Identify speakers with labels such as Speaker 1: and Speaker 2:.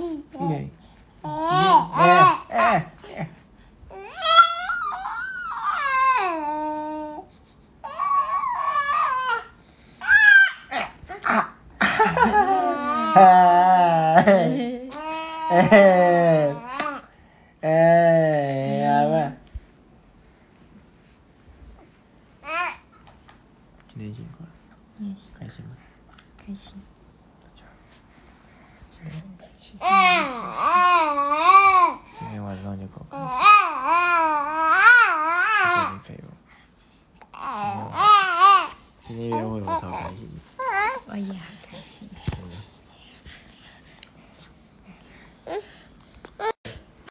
Speaker 1: 네. 에, 에, 에. 에헤 에헤 아마 기내신 거야?
Speaker 2: 기내신
Speaker 1: 관심
Speaker 2: 관심 今
Speaker 1: 天晚上就搞搞。今天约会我超开心，
Speaker 2: 我也很开心。